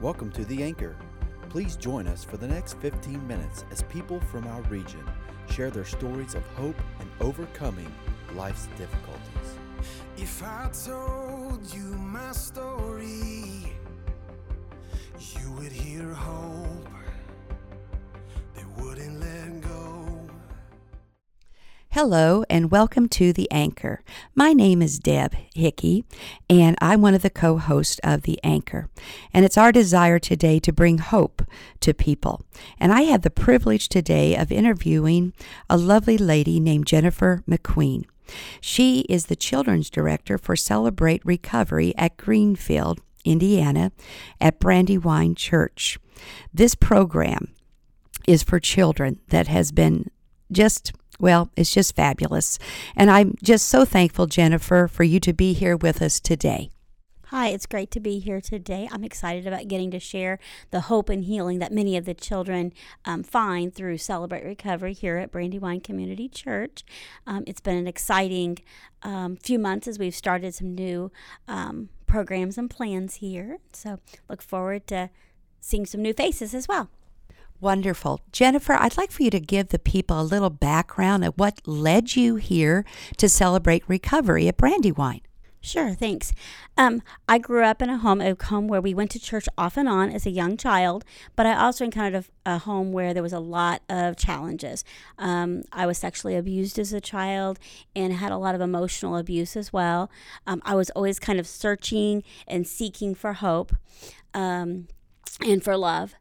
Welcome to The Anchor. Please join us for the next 15 minutes as people from our region share their stories of hope and overcoming life's difficulties. If I told you my story, you would hear hope Hello and welcome to The Anchor. My name is Deb Hickey and I'm one of the co hosts of The Anchor. And it's our desire today to bring hope to people. And I have the privilege today of interviewing a lovely lady named Jennifer McQueen. She is the children's director for Celebrate Recovery at Greenfield, Indiana, at Brandywine Church. This program is for children that has been just well, it's just fabulous. And I'm just so thankful, Jennifer, for you to be here with us today. Hi, it's great to be here today. I'm excited about getting to share the hope and healing that many of the children um, find through Celebrate Recovery here at Brandywine Community Church. Um, it's been an exciting um, few months as we've started some new um, programs and plans here. So, look forward to seeing some new faces as well. Wonderful. Jennifer, I'd like for you to give the people a little background of what led you here to celebrate recovery at Brandywine. Sure, thanks. Um, I grew up in a home, a home where we went to church off and on as a young child, but I also encountered a, a home where there was a lot of challenges. Um, I was sexually abused as a child and had a lot of emotional abuse as well. Um, I was always kind of searching and seeking for hope um, and for love.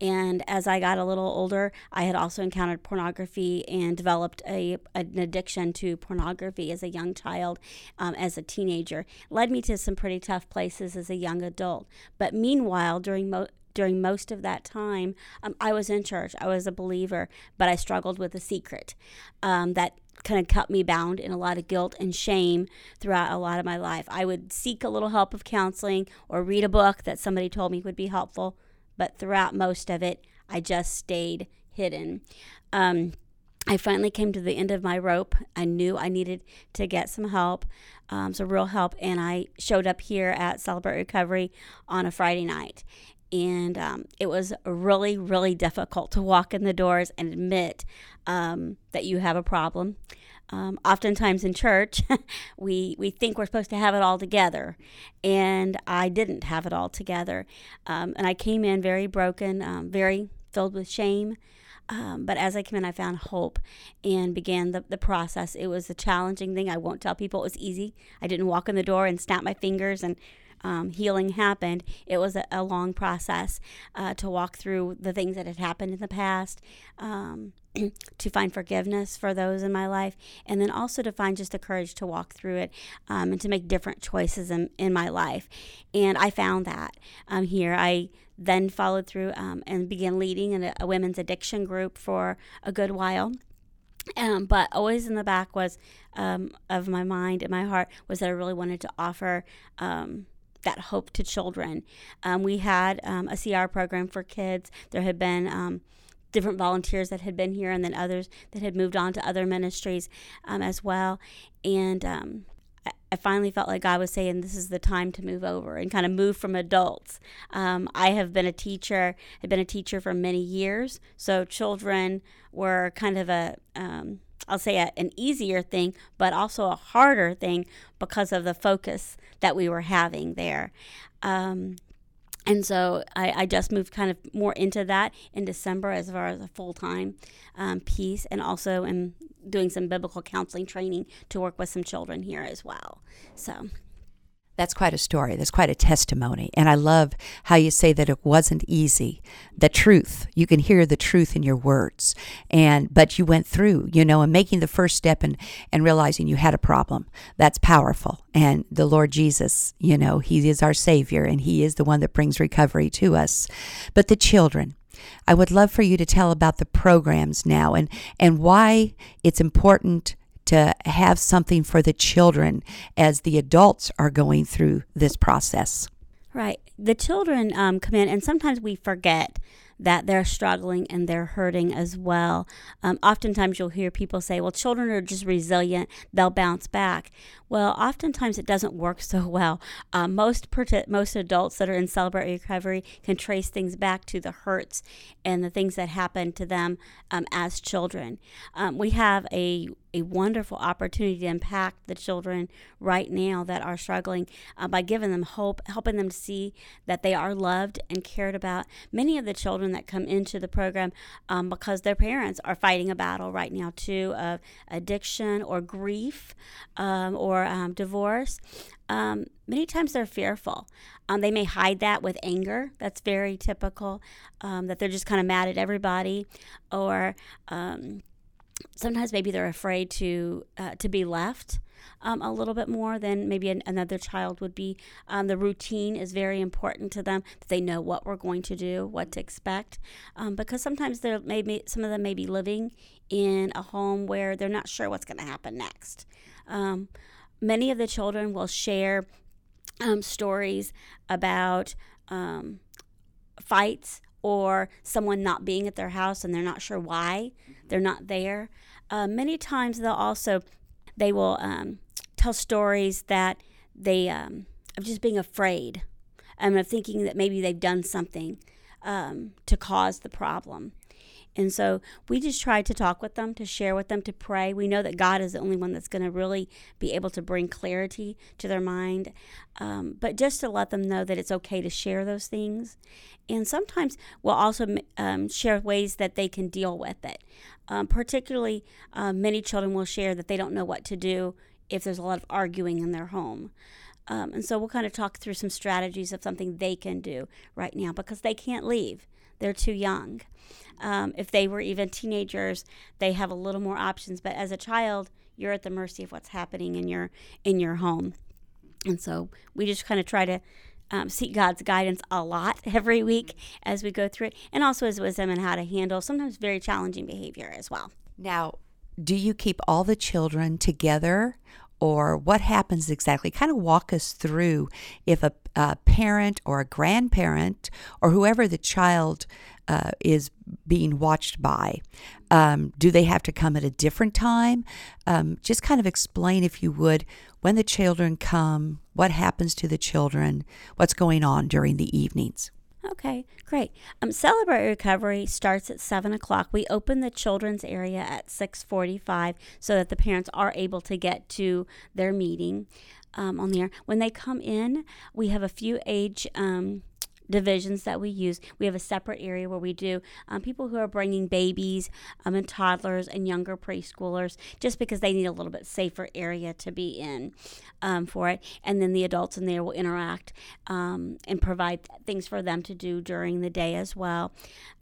And as I got a little older, I had also encountered pornography and developed a, an addiction to pornography as a young child, um, as a teenager. Led me to some pretty tough places as a young adult. But meanwhile, during mo- during most of that time, um, I was in church. I was a believer, but I struggled with a secret um, that kind of kept me bound in a lot of guilt and shame throughout a lot of my life. I would seek a little help of counseling or read a book that somebody told me would be helpful but throughout most of it, I just stayed hidden. Um, I finally came to the end of my rope. I knew I needed to get some help, um, some real help, and I showed up here at Celebrate Recovery on a Friday night. And um, it was really, really difficult to walk in the doors and admit um, that you have a problem. Um, oftentimes in church, we we think we're supposed to have it all together, and I didn't have it all together. Um, and I came in very broken, um, very filled with shame. Um, but as I came in, I found hope and began the, the process. It was a challenging thing. I won't tell people it was easy. I didn't walk in the door and snap my fingers and um, healing happened, it was a, a long process uh, to walk through the things that had happened in the past, um, to find forgiveness for those in my life, and then also to find just the courage to walk through it um, and to make different choices in, in my life. And I found that um, here. I then followed through um, and began leading a, a women's addiction group for a good while. Um, but always in the back was um, of my mind and my heart was that I really wanted to offer um, that hope to children. Um, we had um, a CR program for kids. There had been um, different volunteers that had been here, and then others that had moved on to other ministries um, as well. And um, I finally felt like God was saying, This is the time to move over and kind of move from adults. Um, I have been a teacher, had been a teacher for many years. So children were kind of a, I'll say a, an easier thing, but also a harder thing because of the focus that we were having there. Um, and so I, I, just moved kind of more into that in December as far as a full time um, piece, and also am doing some biblical counseling training to work with some children here as well. So that's quite a story. That's quite a testimony. And I love how you say that it wasn't easy. The truth, you can hear the truth in your words. And but you went through, you know, and making the first step and and realizing you had a problem. That's powerful. And the Lord Jesus, you know, he is our savior and he is the one that brings recovery to us. But the children, I would love for you to tell about the programs now and and why it's important to have something for the children as the adults are going through this process. Right. The children um, come in, and sometimes we forget that they're struggling and they're hurting as well. Um, oftentimes, you'll hear people say, well, children are just resilient, they'll bounce back. Well, oftentimes it doesn't work so well. Uh, most most adults that are in celebrate recovery can trace things back to the hurts and the things that happened to them um, as children. Um, we have a a wonderful opportunity to impact the children right now that are struggling uh, by giving them hope, helping them to see that they are loved and cared about. Many of the children that come into the program um, because their parents are fighting a battle right now too of addiction or grief um, or um, divorce. Um, many times they're fearful. Um, they may hide that with anger. That's very typical. Um, that they're just kind of mad at everybody, or um, sometimes maybe they're afraid to uh, to be left. Um, a little bit more than maybe an, another child would be. Um, the routine is very important to them that they know what we're going to do, what to expect, um, because sometimes they're maybe some of them may be living in a home where they're not sure what's going to happen next. Um, many of the children will share um, stories about um, fights or someone not being at their house and they're not sure why they're not there. Uh, many times they'll also they will um, tell stories that they um, of just being afraid and of thinking that maybe they've done something um, to cause the problem. And so we just try to talk with them, to share with them, to pray. We know that God is the only one that's going to really be able to bring clarity to their mind. Um, but just to let them know that it's okay to share those things. And sometimes we'll also um, share ways that they can deal with it. Um, particularly, uh, many children will share that they don't know what to do if there's a lot of arguing in their home. Um, and so we'll kind of talk through some strategies of something they can do right now because they can't leave. They're too young. Um, if they were even teenagers, they have a little more options. But as a child, you're at the mercy of what's happening in your in your home. And so we just kind of try to um, seek God's guidance a lot every week as we go through it, and also His wisdom and how to handle sometimes very challenging behavior as well. Now, do you keep all the children together? Or what happens exactly? Kind of walk us through if a, a parent or a grandparent or whoever the child uh, is being watched by. Um, do they have to come at a different time? Um, just kind of explain, if you would, when the children come, what happens to the children, what's going on during the evenings. Okay, great. Um, Celebrate Recovery starts at seven o'clock. We open the children's area at six forty-five so that the parents are able to get to their meeting um, on the air. When they come in, we have a few age um, divisions that we use. We have a separate area where we do um, people who are bringing babies um, and toddlers and younger preschoolers just because they need a little bit safer area to be in um, for it. And then the adults in there will interact um, and provide things for them to do during the day as well,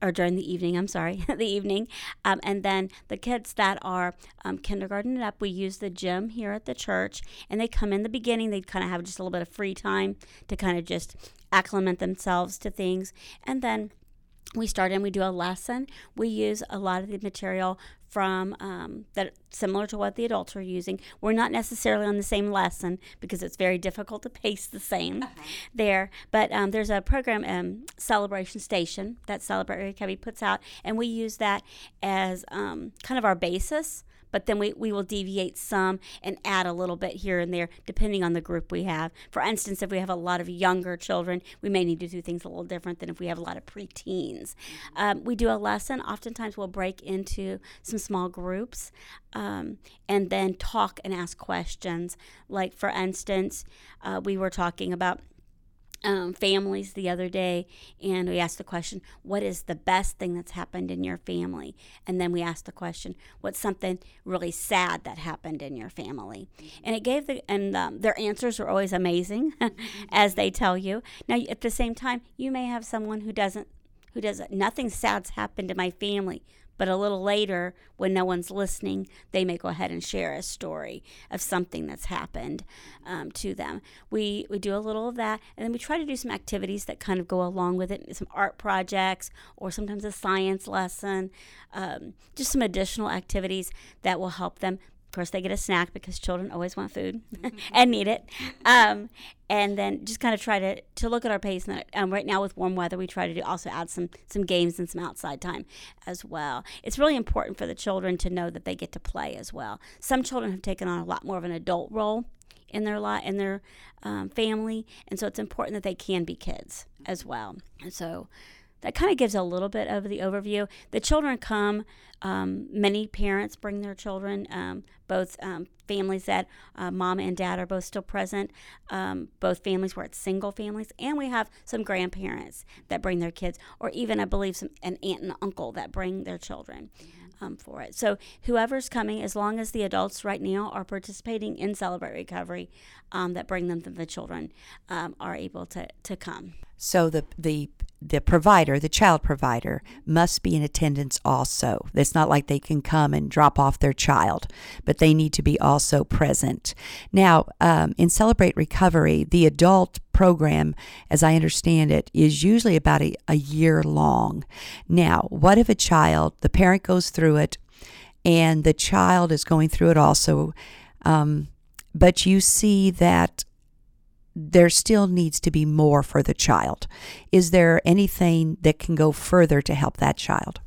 or during the evening, I'm sorry, the evening. Um, and then the kids that are um, kindergarten and up, we use the gym here at the church and they come in the beginning, they kind of have just a little bit of free time to kind of just acclimate themselves to things. And then we start and we do a lesson. We use a lot of the material from um, that similar to what the adults are using. We're not necessarily on the same lesson because it's very difficult to pace the same uh-huh. there. But um, there's a program, um, Celebration Station, that Celebrate Recovery puts out, and we use that as um, kind of our basis but then we, we will deviate some and add a little bit here and there depending on the group we have. For instance, if we have a lot of younger children, we may need to do things a little different than if we have a lot of preteens. Um, we do a lesson. Oftentimes, we'll break into some small groups um, and then talk and ask questions. Like, for instance, uh, we were talking about um, families the other day, and we asked the question, "What is the best thing that's happened in your family?" And then we asked the question, "What's something really sad that happened in your family?" And it gave the and um, their answers are always amazing, as they tell you. Now, at the same time, you may have someone who doesn't who doesn't nothing sad's happened to my family but a little later, when no one's listening, they may go ahead and share a story of something that's happened um, to them. We, we do a little of that, and then we try to do some activities that kind of go along with it, some art projects, or sometimes a science lesson, um, just some additional activities that will help them course, they get a snack because children always want food and need it. Um, and then just kind of try to, to look at our pace. And um, right now, with warm weather, we try to do also add some some games and some outside time as well. It's really important for the children to know that they get to play as well. Some children have taken on a lot more of an adult role in their lot in their um, family, and so it's important that they can be kids as well. And so that kind of gives a little bit of the overview. The children come, um, many parents bring their children, um, both um, families that uh, mom and dad are both still present, um, both families where it's single families, and we have some grandparents that bring their kids, or even, I believe, some, an aunt and uncle that bring their children. Um, for it. So whoever's coming, as long as the adults right now are participating in Celebrate Recovery, um, that bring them the children are able to, to come. So the the the provider, the child provider, must be in attendance also. It's not like they can come and drop off their child, but they need to be also present. Now, um, in Celebrate Recovery, the adult program, as I understand it, is usually about a, a year long. Now, what if a child, the parent goes through it, and the child is going through it also, um, but you see that there still needs to be more for the child. Is there anything that can go further to help that child?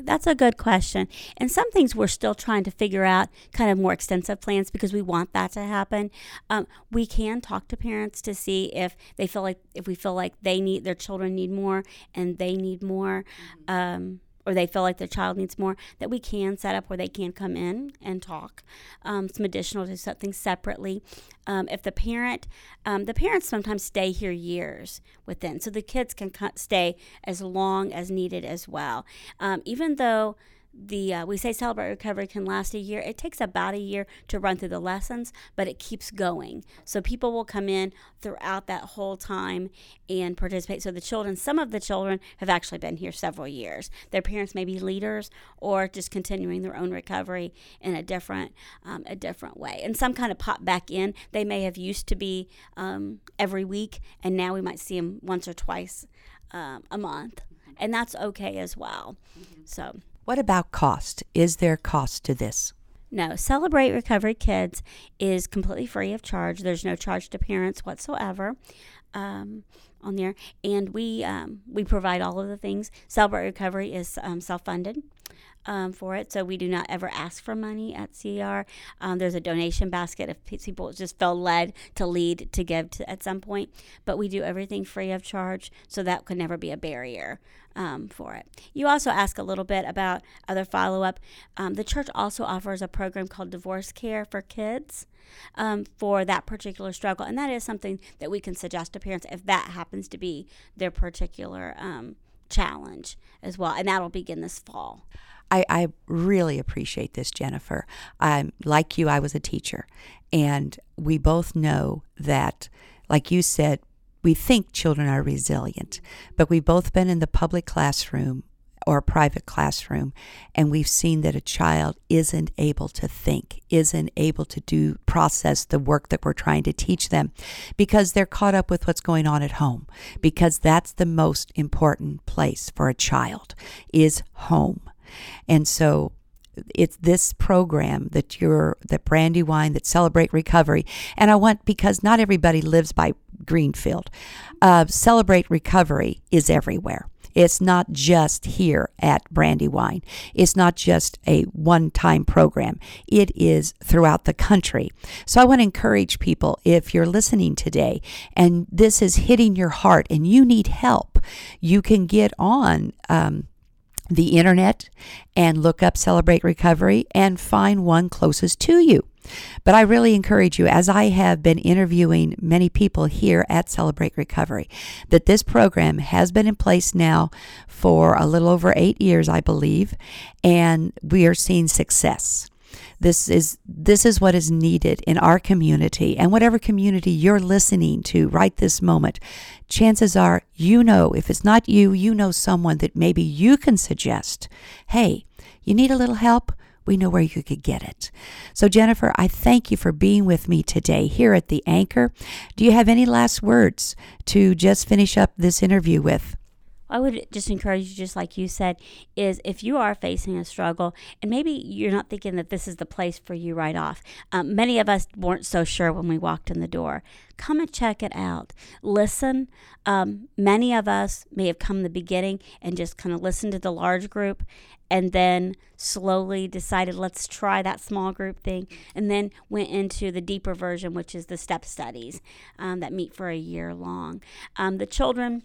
That's a good question. And some things we're still trying to figure out, kind of more extensive plans because we want that to happen. Um, we can talk to parents to see if they feel like, if we feel like they need, their children need more and they need more. Mm-hmm. Um, or they feel like their child needs more, that we can set up where they can come in and talk. Um, some additional to something separately. Um, if the parent, um, the parents sometimes stay here years within, so the kids can stay as long as needed as well. Um, even though the uh, we say celebrate recovery can last a year. It takes about a year to run through the lessons but it keeps going. So people will come in throughout that whole time and participate. So the children some of the children have actually been here several years. Their parents may be leaders or just continuing their own recovery in a different um, a different way. And some kind of pop back in. They may have used to be um, every week and now we might see them once or twice um, a month. And that's okay as well. So what about cost? Is there cost to this? No, Celebrate Recovery Kids is completely free of charge. There's no charge to parents whatsoever um, on there, and we um, we provide all of the things. Celebrate Recovery is um, self funded um, for it. So we do not ever ask for money at CR. Um, there's a donation basket if people just feel led to lead to give to, at some point, but we do everything free of charge, so that could never be a barrier. Um, for it. You also ask a little bit about other follow up. Um, the church also offers a program called Divorce Care for Kids. Um, for that particular struggle. And that is something that we can suggest to parents if that happens to be their particular um, challenge as well. And that'll begin this fall. I, I really appreciate this, Jennifer. I'm like you, I was a teacher, and we both know that, like you said, we think children are resilient, but we've both been in the public classroom or a private classroom, and we've seen that a child isn't able to think, isn't able to do process the work that we're trying to teach them because they're caught up with what's going on at home. Because that's the most important place for a child is home. And so it's this program that you're that Brandywine that celebrate recovery and i want because not everybody lives by greenfield uh, celebrate recovery is everywhere. It's not just here at brandywine it's not just a one-time program. It is throughout the country. So i want to encourage people if you're listening today and this is hitting your heart and you need help you can get on um, the internet and look up Celebrate Recovery and find one closest to you. But I really encourage you, as I have been interviewing many people here at Celebrate Recovery, that this program has been in place now for a little over eight years, I believe, and we are seeing success. This is this is what is needed in our community and whatever community you're listening to right this moment. Chances are you know if it's not you, you know someone that maybe you can suggest, "Hey, you need a little help?" we know where you could get it. So, Jennifer, I thank you for being with me today here at the Anchor. Do you have any last words to just finish up this interview with? I would just encourage you, just like you said, is if you are facing a struggle and maybe you're not thinking that this is the place for you right off. Um, many of us weren't so sure when we walked in the door. Come and check it out. Listen. Um, many of us may have come in the beginning and just kind of listened to the large group and then slowly decided let's try that small group thing and then went into the deeper version which is the step studies um, that meet for a year long um, the children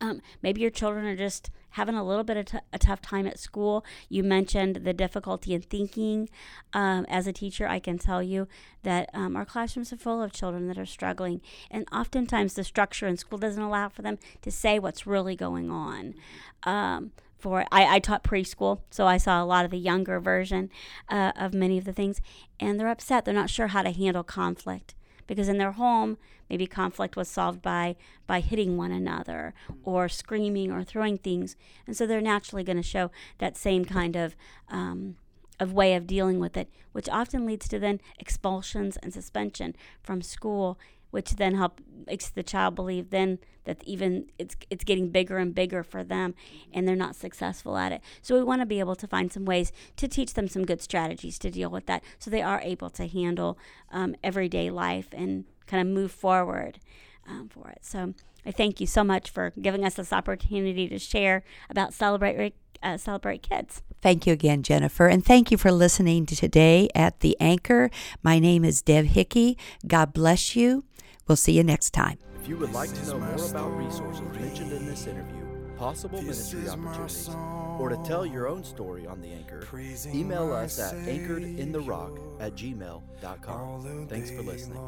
um, maybe your children are just having a little bit of t- a tough time at school. You mentioned the difficulty in thinking. Um, as a teacher, I can tell you that um, our classrooms are full of children that are struggling, and oftentimes the structure in school doesn't allow for them to say what's really going on. Um, for I, I taught preschool, so I saw a lot of the younger version uh, of many of the things, and they're upset. They're not sure how to handle conflict because in their home maybe conflict was solved by by hitting one another or screaming or throwing things. And so they're naturally going to show that same kind of um, of way of dealing with it which often leads to then expulsions and suspension from school which then help makes the child believe then that even it's it's getting bigger and bigger for them and they're not successful at it. So we want to be able to find some ways to teach them some good strategies to deal with that so they are able to handle um, everyday life and kind of move forward um, for it. So I thank you so much for giving us this opportunity to share about celebrate uh, celebrate kids. Thank you again, Jennifer. And thank you for listening to today at The Anchor. My name is Deb Hickey. God bless you. We'll see you next time. If you would like to know more about resources mentioned in this interview, possible ministry opportunities, or to tell your own story on the anchor, email us at anchoredintherock at gmail.com. Thanks for listening.